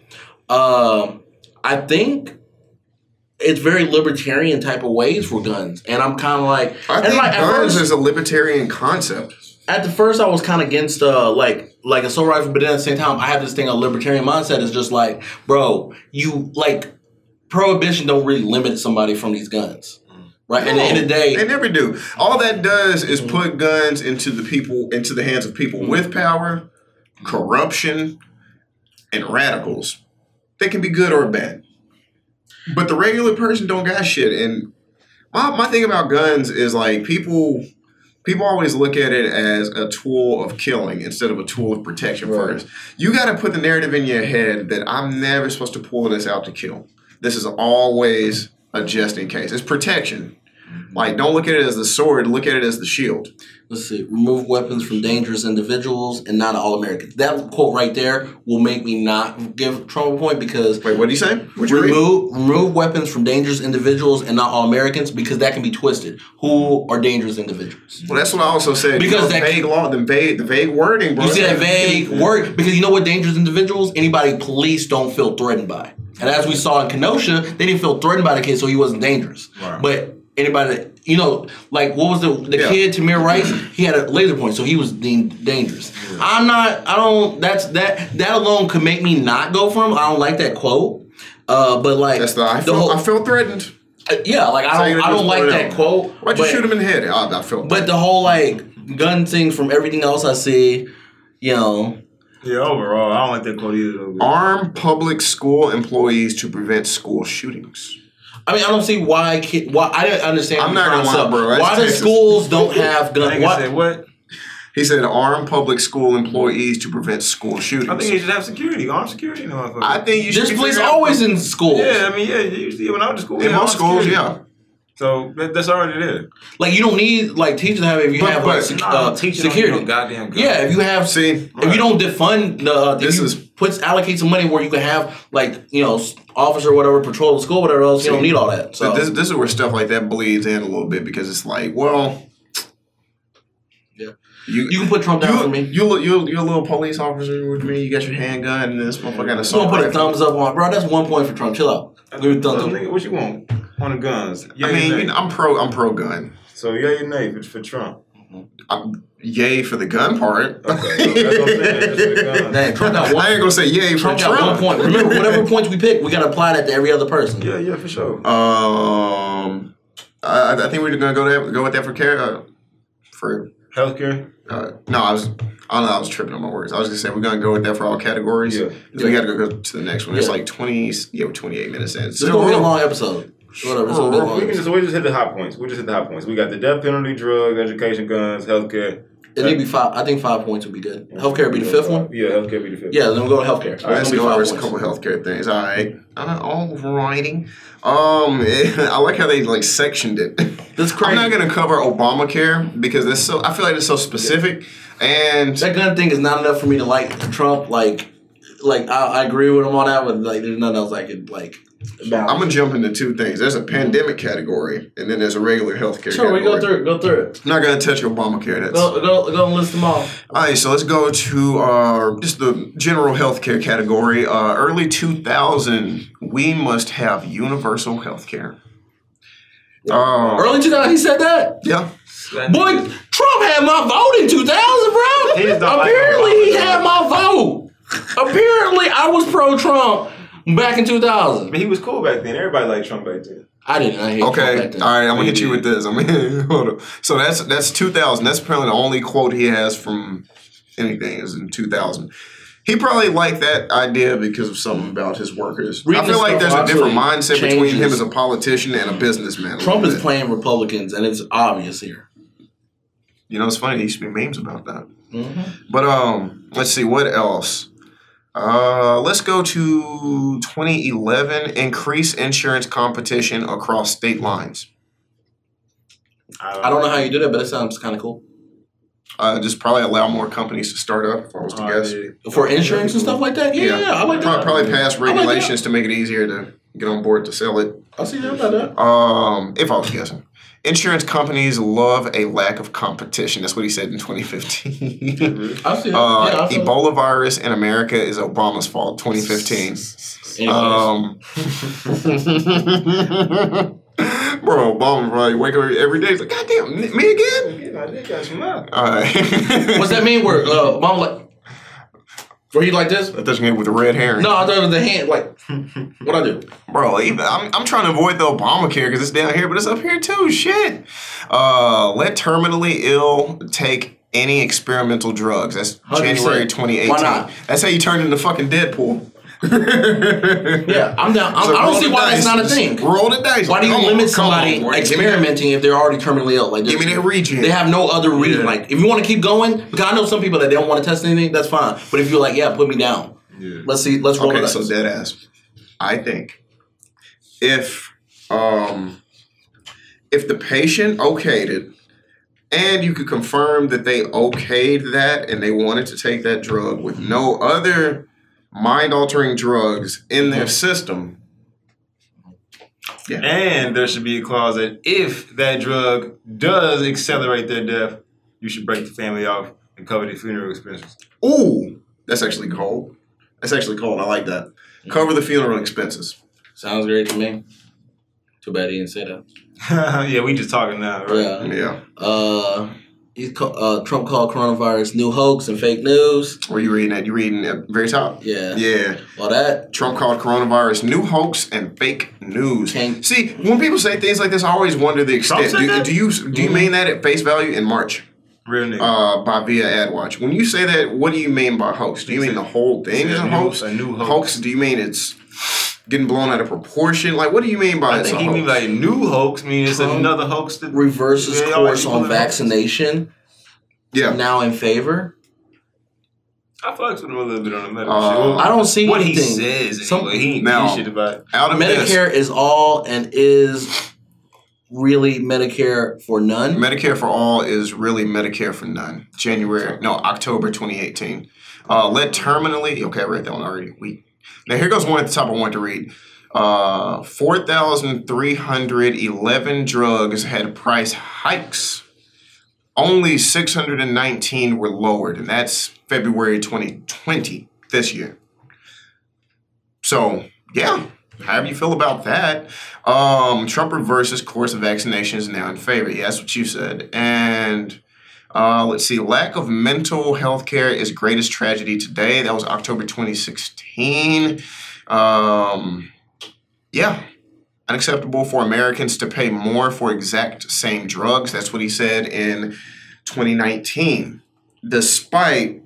C: Uh, I think it's very libertarian type of ways for guns, and I'm kind of like,
A: I think
C: like
A: guns
C: first,
A: is a libertarian concept.
C: At the first I was kind of against uh like like assault rifle, but then at the same time I have this thing of libertarian mindset is just like, bro, you like prohibition don't really limit somebody from these guns, right? and at the end of the day,
A: they never do. All that does is put guns into the people into the hands of people with power, corruption, and radicals. They can be good or bad. But the regular person don't got shit. And my, my thing about guns is like people people always look at it as a tool of killing instead of a tool of protection
C: Right.
A: first. You gotta put the narrative in your head that I'm never supposed to pull this out to kill. This is always a just in case. It's protection. Like, don't look at it as the sword, look at it as the shield.
C: let's see, remove weapons from dangerous individuals and not all Americans. That quote right there will make me not give Trump a point because
A: Wait, what did you say? What you read?
C: remove remove weapons from dangerous individuals and not all Americans because that can be twisted. Who are dangerous individuals?
A: Well, that's what I also said.
C: Because
A: you know,
C: that-
A: vague law, the vague, the vague wording, bro.
C: You see that vague word because you know what dangerous individuals anybody police don't feel threatened by. And as we saw in Kenosha, they didn't feel threatened by the kid, so he wasn't dangerous.
B: Right.
C: But anybody, that, you know, like what was the the
A: Yeah.
C: kid Tamir Rice? He had a laser point, so he was deemed dangerous. I'm not. I don't. That's that. That alone could make me not go for him. I don't like that quote. Uh, but like
A: That's the I
C: the
A: feel,
C: whole-
A: I feel threatened.
C: uh, yeah, like I don't. I don't like that
A: out.
C: quote.
A: Why'd you
C: but-
A: shoot him in the head? I, I feel.
C: But the whole like gun thing from everything else I see, you know.
B: Yeah, overall, I don't like that quote either.
A: Arm public school employees to prevent school shootings.
C: I mean, I don't see why. Kid, why I didn't understand.
A: I'm not gonna lie, bro, that's
C: Why the schools don't have guns?
B: Nigga
C: Why?
B: said what?
A: He said arm public school employees to prevent school shootings.
B: I think you should have security, armed security. in the.
A: I think you should.
C: There's police always in schools.
B: Yeah, I mean, yeah, you usually when I was in school,
A: in
B: yeah,
A: most schools.
B: security.
A: Yeah,
B: So that, that's already there.
C: Like you don't need like teachers to have it if you
A: But-
C: have
A: but-
C: like sec-
B: Nah,
C: uh,
B: teaching don't
C: security.
B: need no goddamn gun.
C: yeah, if you have
A: see,
C: if you don't defund the uh,
A: This
C: you
A: is-
C: puts allocate some money where you can have like you know officer or whatever patrol the school whatever else you don't need all that. So
A: this, this is where stuff like that bleeds in a little bit because it's like, well,
C: Yeah.
A: you
C: you can put Trump down
A: you
C: for me.
A: you look you you're a little police officer with me. You got your handgun and this motherfucker got a
C: I'm
A: assault
C: gonna put a thumbs up on bro. That's one point for Trump. Chill out. Give me a thumbs up.
B: nigga, what you want on the guns? Yeah,
A: I mean, you know, I'm pro I'm pro gun.
B: So yeah, you nay for, for Trump.
A: Yay for the gun part.
B: Okay, so I'm saying. That's for the guns.
C: Dang, Trump got one.
A: I ain't gonna say yay for
C: Trump
A: Trump.
C: got one point. Remember, whatever points we pick, we gotta apply that to every other person.
B: Yeah, yeah, for sure.
A: Um, I, I think we're gonna go there, go with that for care. Uh, for
B: Healthcare.
A: uh, no, I was I don't know. I was tripping on my words. I was gonna say we're gonna go with that for all categories.
B: Yeah.
A: 'Cause we gotta go to the next one. It's like twenty. Yeah, we're twenty eight minutes in.
C: So It's gonna be a long episode. Whatever. It's gonna be a long
B: We can just we just hit the hot points. We just hit the hot points. We got the death penalty, drug, education, guns, healthcare.
C: It need be five. I think five points would be good. Healthcare would be the fifth one.
B: Yeah, healthcare be the fifth.
C: Yeah, then we go to healthcare.
A: All right,
C: It's
A: let's
C: gonna
A: go
C: five
A: over a couple healthcare things. All right, uh, all writing. Um, I like how they like sectioned it.
C: That's
A: I'm
C: crazy.
A: not gonna cover Obamacare because that's so. I feel like it's so specific, and
C: that gun thing is not enough for me to like Trump. Like, like I, I agree with him on that, but like, there's nothing else I could like. About.
A: I'm gonna jump into two things. There's a pandemic category, and then there's a regular healthcare. Category.
C: Sure, we go through it. Go through it.
A: I'm not gonna touch Obamacare. That's
C: Go, go, go and list them all.
A: all right. So let's go to uh, just the general healthcare category. Uh, early 2000, we must have universal healthcare. Uh,
C: Early 2000, he said that.
A: yeah.
B: That
C: Boy,
B: nigga-
C: Trump had my vote in 2000, bro.
B: He like
C: Apparently, he had my vote. Apparently, I was pro Trump back in 2000.
B: But he was cool back then. Everybody liked Trump back then.
C: I didn't. I hate Trump
A: Okay.
C: back then.
A: All right. I'm gonna hit you with this. I'm gonna hold up. So that's that's 2000. That's apparently the only quote he has from anything is in 2000. He probably liked that idea because of something about his workers. I feel like there's a different
C: actually
A: mindset between him as a politician and a businessman. a
C: Trump
A: little
C: is
A: bit.
C: playing Republicans, and it's obvious here.
A: You know, it's funny. There used to be memes about that.
C: Mm-hmm.
A: But um, let's see what else. Uh, let's go to 2011. Increase insurance competition across state lines.
C: I don't know how you do that, but it sounds kind of cool.
A: Uh, just probably allow more companies to start up. If I was to guess,
B: yeah.
C: For insurance and stuff like that? Yeah, yeah, I like
A: Pro-
C: that.
A: Probably pass
C: I like
A: regulations to make it easier to get on board to sell it.
C: I see that about that.
A: Um, if I was guessing, insurance companies love a lack of competition. That's what he said in 2015.
C: I see.
A: Uh,
C: yeah, I feel
A: Ebola virus in America is Obama's fault. 2015.
C: Anyways.
A: Um, bro, Obama probably wake up every day. He's like, God damn, me again?
B: Yeah, I did got some.
A: All right.
C: What's that mean? Where uh, mom like, where he like this?
A: That doesn't get with the red hair.
C: No, I thought it was the hand. Like, what I do?
A: Bro, even, I'm, I'm trying to avoid the Obamacare because it's down here, but it's up here too. Shit. Uh, let terminally ill take any experimental drugs. That's
C: 100%.
A: January 2018.
C: Why not?
A: That's how you turn into fucking Deadpool.
C: Yeah, I'm down. I'm,
A: So
C: I don't see
A: the
C: why that's not a thing.
A: Roll the dice.
C: Why do you
A: on,
C: limit
A: on,
C: somebody
A: boy. Give me that-
C: experimenting if they're already terminally ill? Like,
A: Give me that regen.
C: They have no other reason.
B: Yeah.
C: Like, if you want to keep going, because I know some people that they don't want to test anything, that's fine. But if you're like, yeah, put me down.
B: Yeah.
C: Let's see. Let's roll
A: Okay,
C: the
A: so dead ass. I think if um if the patient okayed it and you could confirm that they okayed that and they wanted to take that drug with no other mind altering drugs in their system. Yeah.
B: And there should be a clause that if that drug does accelerate their death, you should break the family off and cover the funeral expenses.
A: Ooh, that's actually cold. That's actually cold. I like that. Cover the funeral expenses.
C: Sounds great to me. Too bad he didn't say that.
B: yeah, we just talking now, right?
C: Yeah.
A: Yeah.
C: Uh, he ca- uh, Trump called coronavirus new hoax and fake news.
A: Were you reading that? You reading at very top?
C: Yeah.
A: Yeah.
C: Well, that
A: Trump called coronavirus new hoax and fake news.
C: Can't-
A: See, when people say things like this, I always wonder the extent. Do, do you do you
C: Mhm.
A: mean that at face value in March
B: Real nigga.
A: uh, by via AdWatch? When you say that, what do you mean by hoax? Do you mean the whole thing is a
B: new-
A: hoax?
B: A new hoax.
A: Hoax? Do you mean it's getting blown out of proportion? Like, what do you mean by
B: I
A: it's
B: think
A: a
B: he
A: hoax?
B: mean like new hoax. Mean it's
C: Trump
B: another hoax. That,
C: reverses
B: Yeah,
C: course on
B: people that-
C: vaccination
A: yeah.
C: now in favor.
B: I fucks with him a little bit on the medical
A: Uh,
B: shit. Well,
C: I don't see
B: what
C: anything.
B: he says.
C: Some-
B: Anyway. He ain't
A: Now-
B: now, shit about. it.
A: Out of this,
C: Medicare is all and is really Medicare for none.
A: Medicare for all is really Medicare for none. January, no, October 2018. Uh, let terminally, okay, I read that one already. We now here goes one at the top I want to read. Uh, 4,311 drugs had price hikes. Only 619 were lowered, and that's February 2020 this year. So, yeah, however you feel about that. Um, Trump reverses course of vaccinations now in favor. Yeah, that's what you said. And uh, let's see, lack of mental health care is greatest tragedy today. That was October 2016. Um, yeah, unacceptable for Americans to pay more for exact same drugs. That's what he said in 2019, despite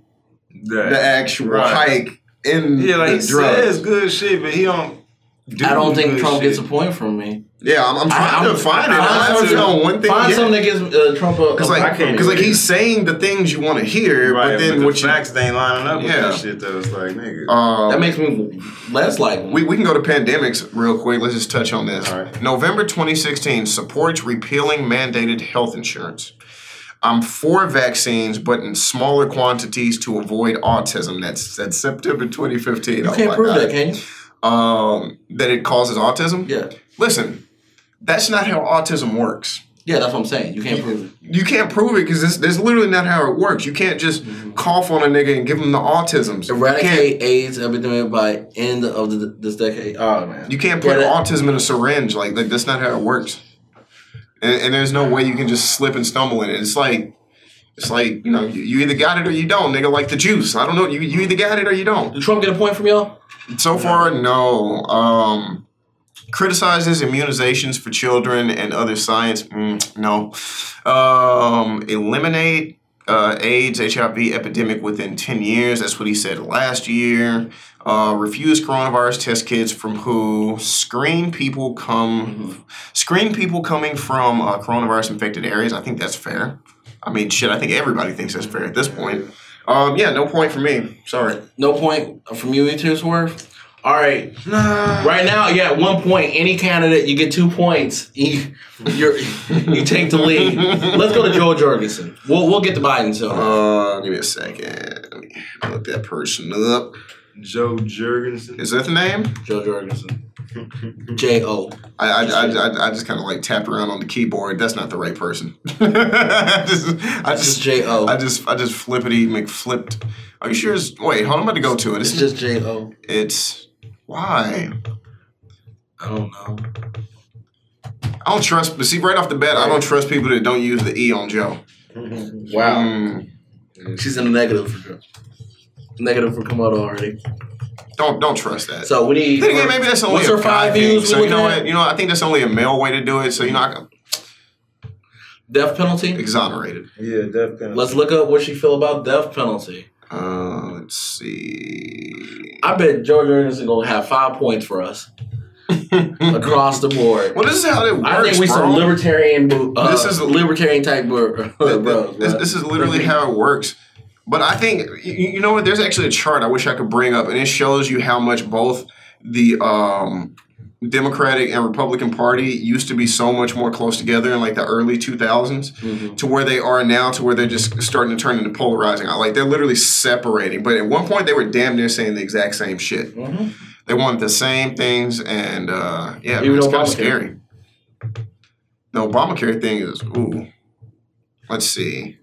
B: That.
A: the actual
B: Right.
A: hike in
B: Yeah, like
A: the
B: he
A: drugs.
B: says good shit, but he don't. Do
C: I don't think Trump
B: shit.
C: gets a point from me.
A: Yeah, I'm, I'm trying
C: I-
A: to
C: I'm-
A: find it.
C: I-
A: I
C: I'm
A: haven't
C: trying to
A: found one thing
C: Find
A: yet.
C: something that gives uh, Trump a,
A: Because like, because like he's saying the things you want to hear,
B: Right,
A: but then
B: the
A: what you
B: facts they ain't lining up with
A: Yeah.
B: that shit. That was like, nigga.
A: uh,
C: that makes me less like
A: we, we can go to pandemics real quick. Let's just touch on this.
B: All right.
A: November 2016 supports repealing mandated health insurance. I'm for vaccines, but in smaller quantities to avoid autism. That's that's September 2015.
C: You
A: Oh
C: can't prove
A: God.
C: that, can you?
A: Um, that it causes autism.
C: Yeah.
A: Listen, that's not how autism works.
C: Yeah, that's what I'm saying. You can't prove it.
A: You can't prove it because that's literally not how it works. You can't just cough on a nigga and give him the autisms.
C: Eradicate AIDS epidemic by end of the, this decade. Oh man.
A: you can't put
C: Yeah,
A: autism in a syringe. Like, like that's not how it works. And, and there's no way you can just slip and stumble in it. It's like, it's like you know, you, you either got it or you don't, nigga. Like the juice. I don't know. You you either got it or you don't.
C: Did Trump get a point from y'all?
A: So far, no. Um, criticizes immunizations for children and other science. Mm, no. Um, eliminate uh, AIDS, HIV epidemic within 10 years. That's what he said last year. Uh, refuse coronavirus test kits from who? Screen people come. Screen people coming from uh, coronavirus infected areas. I think that's fair. I mean, shit. I think everybody thinks that's fair at this point. Um, yeah, no point for me. Sorry.
C: No point from you either, Swerve. All right.
B: Nah.
C: Right now, you got one point. Any candidate, you get two points. You, you're, you take the lead. Let's go to Jo Jorgensen. We'll, we'll get to Biden soon.
A: Uh, give me a second. Let me look that person up.
B: Joe Jurgensen.
A: Is that the name?
C: Jo Jorgensen. J O.
A: I I, I, I, I just kind of like tap around on the keyboard. That's not the right person. I just I
C: just
A: just
C: J O.
A: I just I just flippity McFlipped. Are you sure? It's, wait, hold on. I'm about to go to it.
C: It's
A: It's
C: just J O.
A: it's why
C: I don't know.
A: I don't trust. But see, right off the bat, I don't trust people that don't use the e on Joe.
C: Wow.
A: Mm,
C: She's in the negative for Joe. Negative for Komodo already.
A: don't don't trust that.
C: So we need.
A: then again, maybe that's only
C: What's
A: a
C: her
A: guy
C: five
A: thing.
C: views? we
A: So you know
C: at?
A: what? You know, I think that's only a male way to do it. So you know, I can
C: Death penalty.
A: exonerated.
B: Yeah, death penalty.
C: Let's look up what she feel about death penalty.
A: Uh, let's see.
C: I bet Jo Jorgensen gonna have five points for us across the board.
A: Well, this is how it works,
C: I think we
A: bro.
C: some libertarian, uh,
A: This is- a
C: libertarian type bro,
A: this, this is literally how it works. But I think you, you know what? There's actually a chart I wish I could bring up, and it shows you how much both the um, Democratic and Republican Party used to be so much more close together in like the early 2000s
C: Mhm.
A: to where they are now, to where they're just starting to turn into polarizing. Like they're literally separating. But at one point, they were damn near saying the exact same shit.
C: Mhm.
A: They wanted the same things, and uh, yeah,
C: Even
A: it's kind of scary. The Obamacare thing is ooh. Let's see.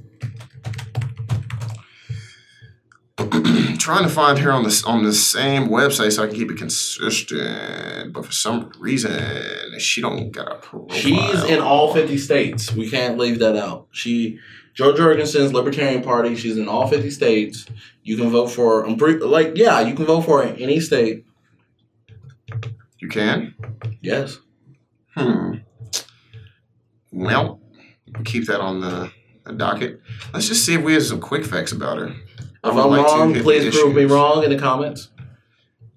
A: trying to find her on this on the same website so I can keep it consistent, but for some reason she don't got a profile.
C: She's in all fifty states. We can't leave that out. She, Jo Jorgensen's Libertarian Party. She's in all fifty states. You can vote for. I'm pretty, like yeah, you can vote for her in any state.
A: You can.
C: Yes.
A: Hmm. Well, we'll keep that on the, the docket. Let's just see if we have some quick facts about her. I
C: If I'm
A: like
C: wrong,
A: hit the
C: please prove me wrong in the comments.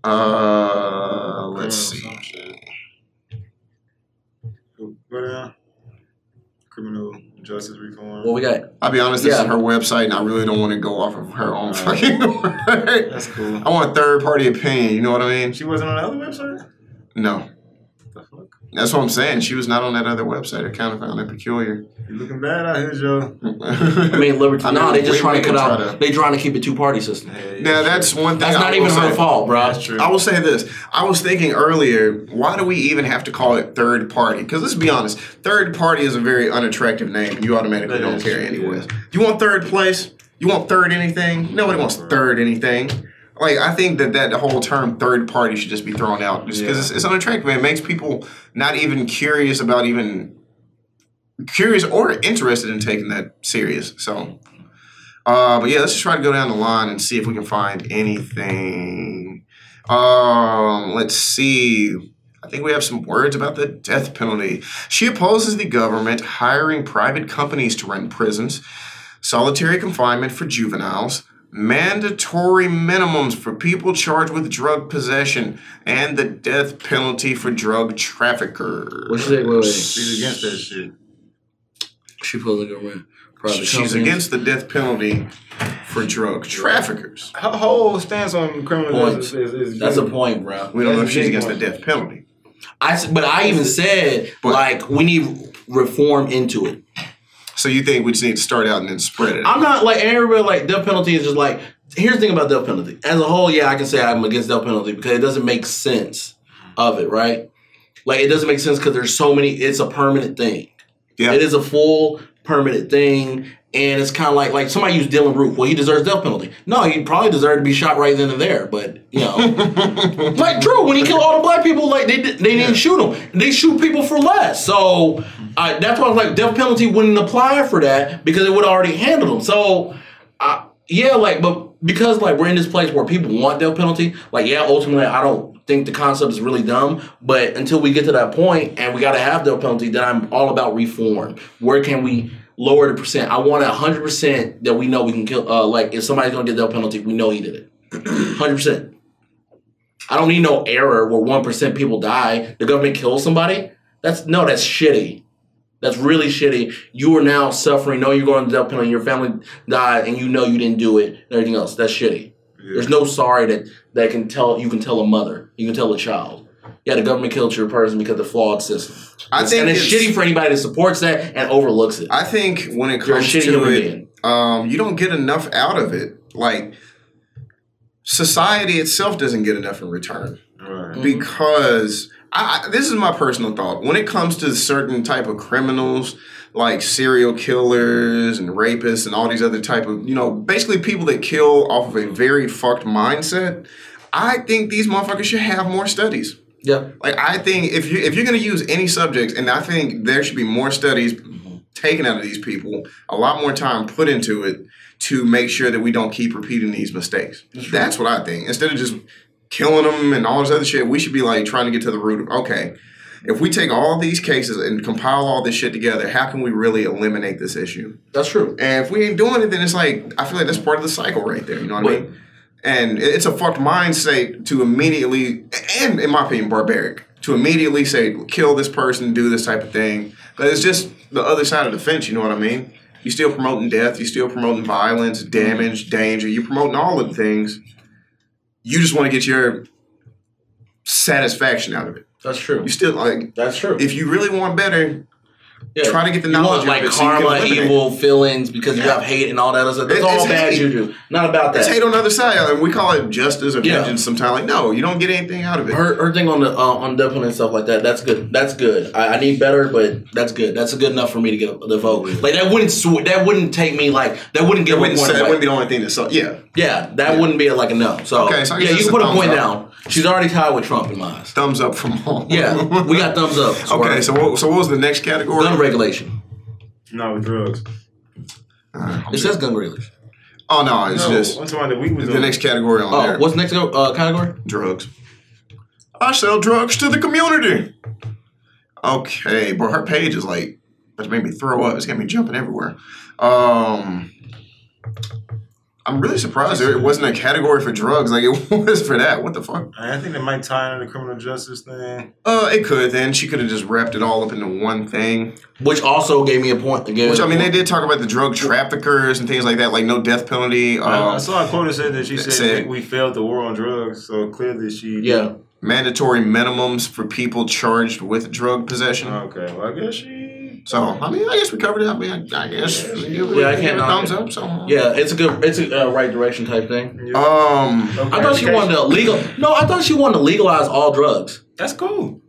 A: Uh, let's
B: Criminal
A: see.
B: Go down. Criminal justice reform.
C: What we got?
A: I'll be honest, this
C: Yeah.
A: is her website, and I really don't want to go off of her own fucking word.
B: That's cool.
A: I want a third party opinion. You know what I mean?
B: She wasn't on the other website.
A: No,
B: The fuck?
A: That's what I'm saying. She was not on that other website. I kind of found it peculiar.
B: You looking bad out here, Joe.
C: I mean, Liberty.
A: I mean,
C: no, they just trying to cut out.
A: to-
C: They trying to keep a two party system.
A: now that's one thing.
C: That's
A: I
C: not
A: will
C: even her fault, bro.
B: That's true.
A: I will say this. I was thinking earlier, why do we even have to call it third party? Because let's be honest, third party is a very unattractive name, you automatically
B: That
A: don't care
B: true,
A: anyways. You want third place? You want third anything? Nobody wants third anything. Like I think that that whole term third party should just be thrown out just because
B: Yeah.
A: it's, it's unattractive. It makes people not even curious about even curious or interested in taking that serious. So, uh, but yeah, let's just try to go down the line and see if we can find anything. Um, let's see. I think we have some words about the death penalty. She opposes the government hiring private companies to run prisons, solitary confinement for juveniles, mandatory minimums for people charged with drug possession, and the death penalty for drug traffickers.
C: What's that? Wait, wait.
B: She's against that shit.
C: She pulling a government. Private
A: She's
C: companies.
A: against the death penalty for drug traffickers.
B: Her whole stance on criminal
C: Points.
B: justice is, is
C: That's a point, bro.
A: We don't know if she's
B: big
A: against the death penalty.
C: I s- but I even said
A: But-
C: like we need reform into it.
A: So you think we just need to start out and then spread it?
C: I'm not like everybody like death penalty is just like here's the thing about death penalty. As a whole, yeah, I can say I'm against death penalty because it doesn't make sense of it, right? Like it doesn't make sense because there's so many. It's a permanent thing.
A: Yeah.
C: It is a full permanent thing, and it's kind of like like somebody used Dylann Roof. Well, he deserves death penalty. No, he probably deserved to be shot right then and there. But you know, like Drew, when he killed all the black people, like they they didn't shoot him. They shoot people for less. So I, that's why I was like, death penalty wouldn't apply for that because it would already handle them. So uh, yeah, like, but because like we're in this place where people want death penalty, like yeah, ultimately I don't think the concept is really dumb. But until we get to that point and we got to have death penalty, then I'm all about reform. Where can we? Lower the percent. I want a hundred percent that we know we can kill. Uh, like if somebody's gonna get death penalty, we know he did it. Hundred percent. I don't need no error where one percent people die. The government kills somebody. That's no, that's shitty. That's really shitty. You are now suffering. Know you're going to death penalty. Your family died, and you know you didn't do it. And everything else. That's shitty.
B: Yeah.
C: There's no sorry that that can tell you can tell a mother, you can tell a child. Yeah, the government killed your person because of the flawed system.
A: I think
C: and it's,
A: it's-
C: shitty for anybody that supports that and overlooks it.
A: I think when it comes to
C: human
A: it, um, you don't get enough out of it. Like society itself doesn't get enough in return
B: Right.
A: because I, I, this is my personal thought. When it comes to certain type of criminals, like serial killers and rapists and all these other type of you know basically people that kill off of a very fucked mindset, I think these motherfuckers should have more studies.
C: Yeah.
A: Like I think if you if you're gonna use any subjects, and I think there should be more studies taken out of these people, a lot more time put into it to make sure that we don't keep repeating these mistakes. That's what I think. Instead of just killing them and all this other shit, we should be like trying to get to the root of okay. If we take all these cases and compile all this shit together, how can we really eliminate this issue?
C: That's true.
A: And if we ain't doing it, then it's like I feel like that's part of the cycle right there. You know what I mean? And it's a fucked mindset to immediately, and in my opinion, barbaric to immediately say kill this person, do this type of thing. But it's just the other side of the fence. You know what I mean? You're still promoting death. you're still promoting violence, mm-hmm. damage, danger. you're promoting all of the things. You just want to get your satisfaction out of it.
C: That's true.
A: You still like
C: That's true.
A: if you really want better,
C: Yeah.
A: try to get the
C: You
A: knowledge
C: want
A: of
C: like
A: so you
C: karma,
A: it.
C: evil feelings because you have hate and all that other stuff. That's
A: It-
C: all bad
A: hate.
C: juju. Not about that.
A: It's hate on the other side, and we call it justice or
C: Yeah.
A: vengeance. Sometimes, like no, you don't get anything out of it.
C: her, her thing on the uh, on Dublin and stuff like that. That's good. That's good. I, I need better, but that's good. That's good enough for me to get the vote. Like that wouldn't sw- that wouldn't take me like that wouldn't give
A: wouldn't, say, it wouldn't be the only thing that. So, yeah,
C: Yeah, that wouldn't be like a no. So,
A: Okay, so
C: yeah, you can put a point down. She's already tied with Trump in my eyes.
A: thumbs up from all.
C: Yeah, we got thumbs up.
A: okay, so what, so what was the next category?
C: gun regulation.
B: Not with drugs.
A: Uh,
C: It says gun regulation.
A: oh no, it's
B: no,
A: just
B: I'm talking about the week was
A: the
B: on.
A: next category on
C: Oh,
A: there.
C: what's the next uh, category?
A: drugs. I sell drugs to the community. Okay, but her page is like that made me throw up. It's got me jumping everywhere. Um, I'm really surprised there wasn't a category for drugs like it was for that. What the fuck?
B: I think they might tie into the criminal justice thing.
A: Uh, it could. Then she could have just wrapped it all up into one thing.
C: Which also gave me a point. Gave
A: Which I mean, they did talk about the drug traffickers and things like that, like no death penalty.
B: I, I saw a quote that said that she said,
A: said-
B: we, we failed the war on drugs, so clearly she.
C: Yeah,
A: mandatory minimums for people charged with drug possession.
B: Okay, well, I guess she.
A: So I mean, I guess we covered it. I mean, I, I guess
C: Yeah, I can't
A: a thumbs up. So
C: yeah, it's a good, it's a uh, right direction type thing.
B: Yeah.
A: um,
B: Okay,
C: I thought she wanted to legal. No, I thought she wanted to legalize all drugs.
B: That's cool.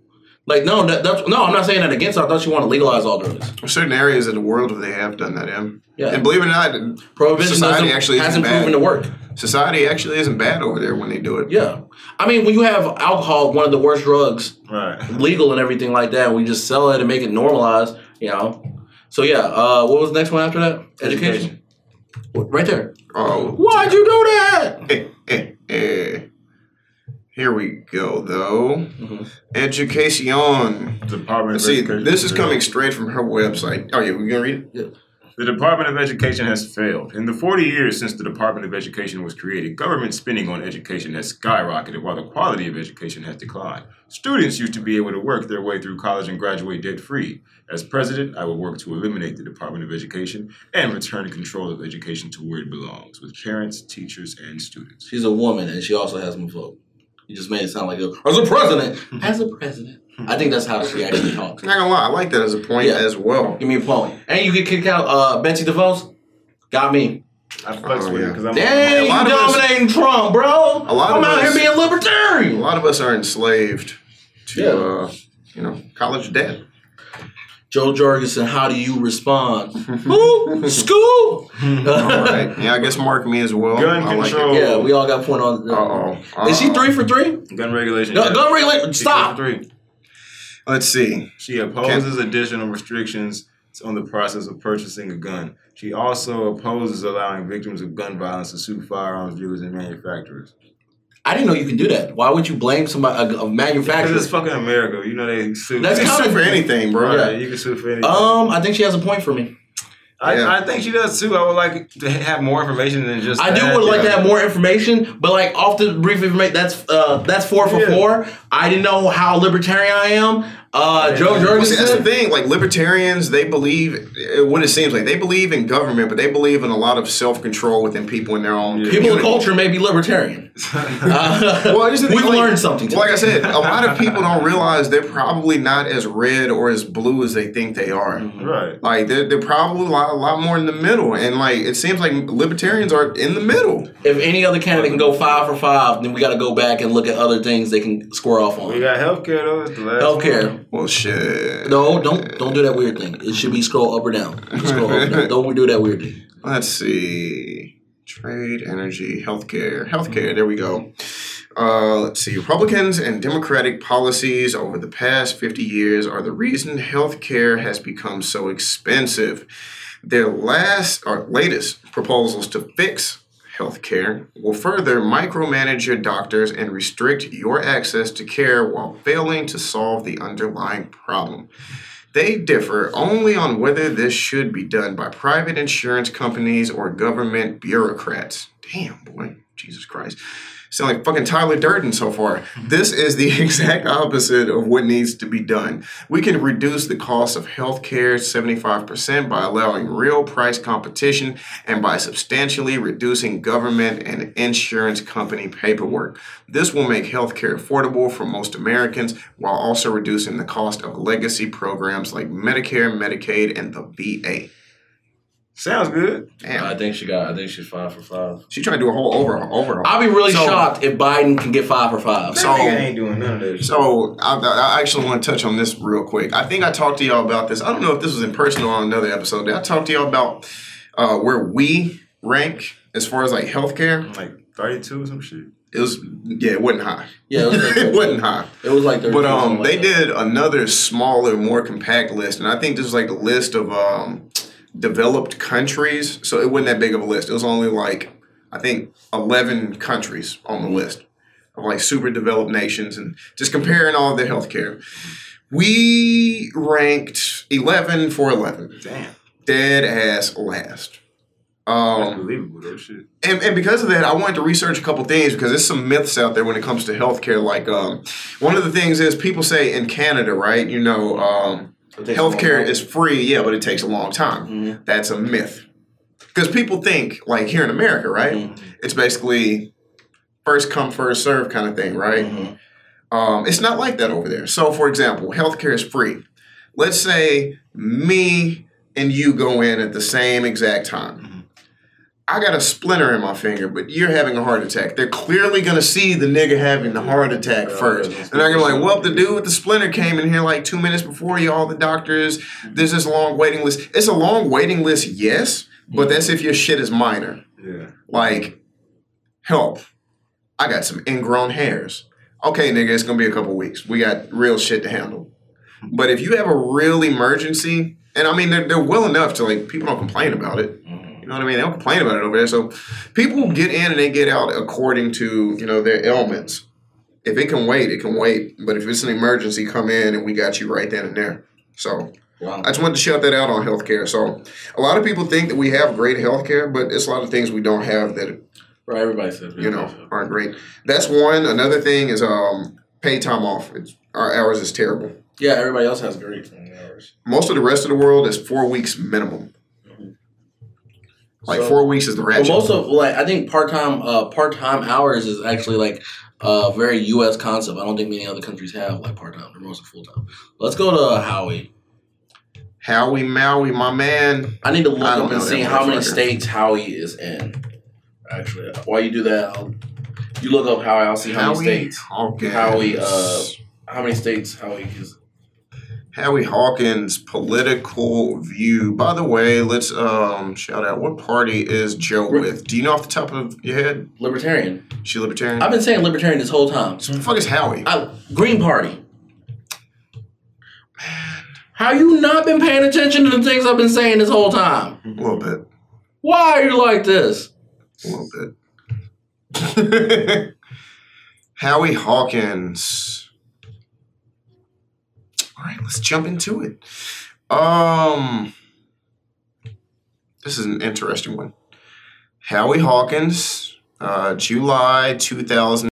C: Like no, that, that's no. I'm not saying that against. her. I thought she wanted to legalize all drugs.
A: there's certain areas of the world where they have done that in.
C: Yeah.
A: And believe it or not,
C: Prohibition
A: Society
C: doesn't,
A: actually isn't
C: hasn't
A: bad.
C: proven to work.
A: society actually isn't bad over there when they do it.
C: Yeah, I mean, when you have alcohol, one of the worst drugs,
B: Right.
C: legal and everything like that, we just sell it and make it normalized. You know. So yeah, uh, what was the next one after that? Education. Right there.
A: Oh,
C: Why'd you do that?
A: eh, eh, eh. Here we go, though.
C: Mhm.
A: Education.
B: Department of
A: See,
B: Education.
A: this is coming straight from her website. Oh, yeah, we gonna read it?
B: The Department of Education has failed. In the 40 years since the Department of Education was created, government spending on education has skyrocketed while the quality of education has declined. Students used to be able to work their way through college and graduate debt free. As president, I will work to eliminate the Department of Education and return control of education to where it belongs with parents, teachers, and students.
C: She's a woman and she also has my vote. You just made it sound like a, as a president. As a president. I think that's how she actually talks.
A: Not gonna lie, I like that as a point
C: Yeah.
A: as well.
C: Give me a point. And you get kicked out uh Betsy DeVos? Got me.
B: I flex
A: Oh,
B: with
A: yeah.
B: it because I'm
C: Dang,
A: a
C: you
A: lot of us-
C: dominating Trump, bro.
A: A lot
C: I'm
A: of
C: out
A: us-
C: here being libertarian.
A: A lot of us are enslaved to,
C: Yeah.
A: uh, you know, college debt.
C: Jo Jorgensen, how do you respond? Ooh, school.
A: All right. Yeah, I guess mark me as well.
B: Gun
A: I
B: control.
A: it.
C: Yeah, we all got point on.
A: Uh oh.
C: Is she three for three?
B: gun regulation.
C: No,
B: yes.
C: gun regulation. Stop.
B: three for three.
A: Let's see.
B: She opposes additional restrictions on the process of purchasing a gun. She also opposes allowing victims of gun violence to sue firearms dealers and manufacturers.
C: I didn't know you can do that. Why would you blame somebody a, a
B: Because
C: manufacturer?
B: it's fucking America. You know they sue.
C: That's
A: You can sue for anything, bro.
B: right. You can sue for anything.
C: Um, I think she has a point for me.
B: I. I think she does too. I would like to have more information than just.
C: I do
B: that.
C: would like to have more information, but like off the brief information, that's uh that's four for
B: Yeah.
C: four. I didn't know how libertarian I am. Uh, Joe
A: Well, see, that's the thing. Like libertarians, they believe uh, what it seems like. They believe in government, but they believe in a lot of self control within people in their own.
B: Yeah.
C: People of culture may be libertarian. Uh,
A: Well, just
C: we've
A: like-
C: learned something.
A: Well, like I said, a lot of people don't realize they're probably not as red or as blue as they think they are.
B: right.
A: Like they're, they're probably a lot, a lot more in the middle, and like it seems like libertarians are in the middle.
C: if any other candidate can go five for five, then we got to go back and look at other things they can square off on.
B: We
C: on.
B: got healthcare though. That's the last
C: Healthcare.
B: one.
A: Well, shit.
C: No, don't don't do that weird thing. It should be scroll up or down. Scroll up or down. Don't do that weird thing.
A: Let's see. Trade, energy, healthcare. Healthcare, there we go. Uh, let's see. Republicans and Democratic policies over the past 50 years are the reason healthcare has become so expensive. Their last or latest proposals to fix healthcare will further micromanage your doctors and restrict your access to care while failing to solve the underlying problem. They differ only on whether this should be done by private insurance companies or government bureaucrats. Damn, boy. Jesus Christ. Sound like fucking Tyler Durden so far. This is the exact opposite of what needs to be done. We can reduce the cost of healthcare 75% by allowing real price competition and by substantially reducing government and insurance company paperwork. This will make healthcare affordable for most Americans while also reducing the cost of legacy programs like Medicare, Medicaid, and the VA.
B: Sounds good.
A: Damn.
C: I think she got. I think she's five for five.
A: She trying to do a whole over overhaul.
C: I'll be really
A: So-
C: shocked if Biden can get five for five.
B: That
A: So-
B: nigga ain't doing none of that. shit.
A: So I, I actually want to touch on this real quick. I think I talked to y'all about this. I don't know if this was in person or on another episode. Did I talk to y'all about uh, where we rank as far as like healthcare?
B: like thirty-two or some shit.
A: It was yeah, it wasn't high.
C: Yeah, it was like,
A: it wasn't high.
C: It was like
A: But um, they
C: like
A: did another smaller, more compact list, and I think this was like a list of um, developed countries. So it wasn't that big of a list. It was only like I think eleven countries on the list of like super developed nations, and just comparing all of their healthcare. We ranked eleven for eleven,
B: Damn.
A: dead ass last.
B: That's
A: Um,
B: believable though. Shit.
A: and, and because of that, I wanted to research a couple things because there's some myths out there when it comes to healthcare. Like um, one of the things is people say in Canada, right? You know, um,
C: It takes a long
A: healthcare is free, yeah, but it takes a long time.
C: Mhm.
A: That's a myth because people think like here in America, right?
C: Mhm.
A: It's basically first come first serve kind of thing, right?
C: Mhm.
A: Um, it's not like that over there. So, for example, healthcare is free. Let's say me and you go in at the same exact time. I got a splinter in my finger, but you're having a heart attack. They're clearly gonna see the nigga having the heart attack first. And they're gonna be like, well, the dude with the splinter came in here like two minutes before you, all the doctors. There's this long waiting list. It's a long waiting list, yes, but mm-hmm. that's if your shit is minor.
B: Yeah.
A: Like, help. I got some ingrown hairs. Okay, nigga, it's gonna be a couple weeks. We got real shit to handle. But if you have a real emergency, and I mean they're, they're well enough to like people don't complain about it. You know what I mean? They don't complain about it over there. So people get in and they get out according to, you know, their ailments. If it can wait, it can wait. But if it's an emergency, come in and we got you right then and there. So
C: Wow.
A: I just wanted to shout that out on healthcare. So a lot of people think that we have great healthcare, but it's a lot of things we don't have that
C: Right, everybody says.
A: you know aren't great. That's one. Another thing is um paid time off. It's, our hours is terrible.
C: Yeah, everybody else has great hours.
A: Most of the rest of the world is four weeks minimum. Like
C: So-
A: four weeks is the
C: But
A: ratchet.
C: most of like I think part time uh part time hours is actually like a very U.S. concept. I don't think many other countries have like part time. They're mostly full time. Let's go to Howie.
A: Howie Maui, my man.
C: I need to look up and see how many
A: motherfucker.
C: states Howie is in. Actually, while you do that, I'll, you look up Howie. I'll see how many states.
A: Hawkins.
C: Howie, uh, how many states Howie is?
A: Howie Hawkins' political view. By the way, let's um shout out what party is Joe
C: Re-
A: with? Do you know off the top of your head?
C: Libertarian.
A: She libertarian?
C: I've been saying libertarian this whole time.
A: so the fuck is Howie?
C: I, Green Party. Man, how you not been paying attention to the things I've been saying this whole time?
A: A little bit.
C: Why are you like this?
A: A little bit. Howie Hawkins. Right, let's jump into it. Um, this is an interesting one. Howie Hawkins, uh, July 2000.